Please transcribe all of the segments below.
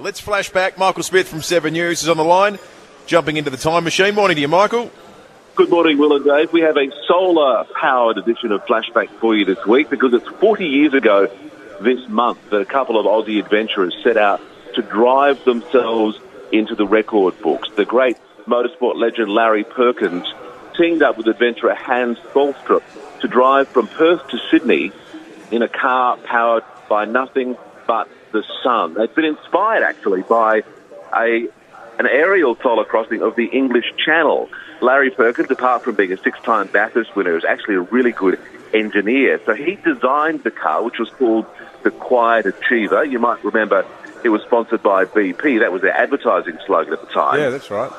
Let's flash back. Michael Smith from Seven News is on the line, jumping into the time machine. Morning to you, Michael. Good morning, Will and Dave. We have a solar-powered edition of Flashback for you this week because it's 40 years ago this month that a couple of Aussie adventurers set out to drive themselves into the record books. The great motorsport legend Larry Perkins teamed up with adventurer Hans Tholstrup to drive from Perth to Sydney in a car powered by nothing but the sun. They'd been inspired actually by a an aerial solar crossing of the English Channel. Larry Perkins, apart from being a six-time Bathurst winner, is actually a really good engineer. So he designed the car, which was called the Quiet Achiever. You might remember it was sponsored by BP. That was their advertising slogan at the time. Yeah, that's right.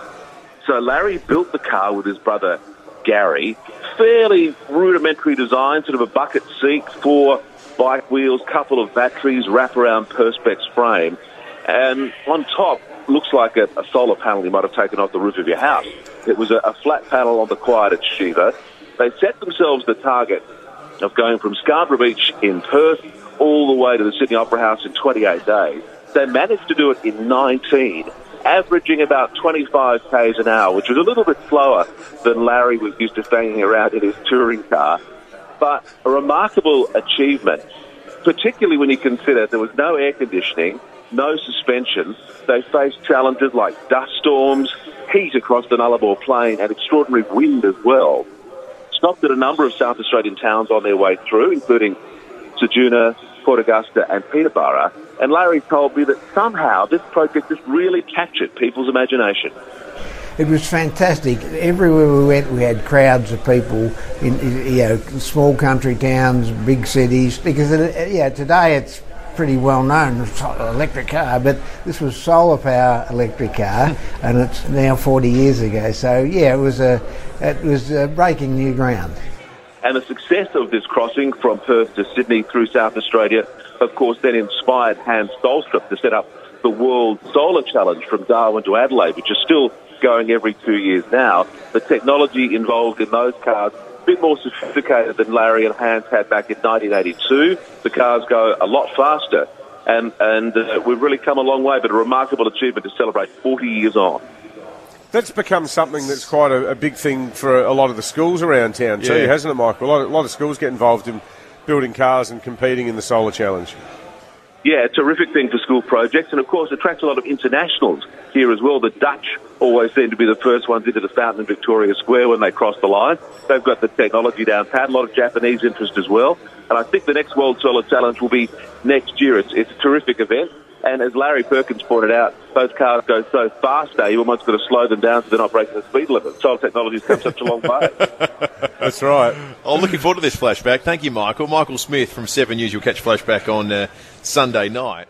So Larry built the car with his brother Gary. Fairly rudimentary design, sort of a bucket seat, four bike wheels, couple of batteries, wraparound perspex frame, and on top looks like a, a, solar panel you might have taken off the roof of your house. It was a, a flat panel on the Quiet Achiever. They set themselves the target of going from Scarborough Beach in Perth all the way to the Sydney Opera House in 28 days. They managed to do it in 19, averaging about 25 k's an hour, which was a little bit slower than Larry was used to staying around in his touring car. But a remarkable achievement, particularly when you consider there was no air conditioning, no suspension. They faced challenges like dust storms, heat across the Nullarbor Plain, and extraordinary wind as well. Stopped at a number of South Australian towns on their way through, including Ceduna, Port Augusta, and Peterborough. And Larry told me that somehow this project just really captured people's imagination. It was fantastic. Everywhere we went, we had crowds of people in you know small country towns, big cities. Because it, yeah, today it's pretty well known electric car, but this was solar power electric car, and it's now 40 years ago. So yeah, it was a it was breaking new ground. And the success of this crossing from Perth to Sydney through South Australia, of course, then inspired Hans Tholstrup to set up the World Solar Challenge from Darwin to Adelaide, which is still going every two years now. The technology involved in those cars a bit more sophisticated than Larry and Hans had back in 1982. The cars go a lot faster, and and uh, we've really come a long way. But a remarkable achievement to celebrate 40 years on. That's become something that's quite a, a big thing for a lot of the schools around town too, Yeah. hasn't it, Michael? A lot, of, a lot of schools get involved in building cars and competing in the solar challenge. Yeah, a terrific thing for school projects, and of course attracts a lot of internationals here as well. The Dutch always seem to be the first ones into the fountain in Victoria Square when they cross the line. They've got the technology down pat. A lot of Japanese interest as well, and I think the next World Solar Challenge will be next year. It's, it's a terrific event. And as Larry Perkins pointed out, those cars go so fast now, you almost got to slow them down so they're not breaking the speed limit. Solar technology's come such a long way. That's right. I'm looking forward to this flashback. Thank you, Michael. Michael Smith from Seven News. You'll catch flashback on uh, Sunday night.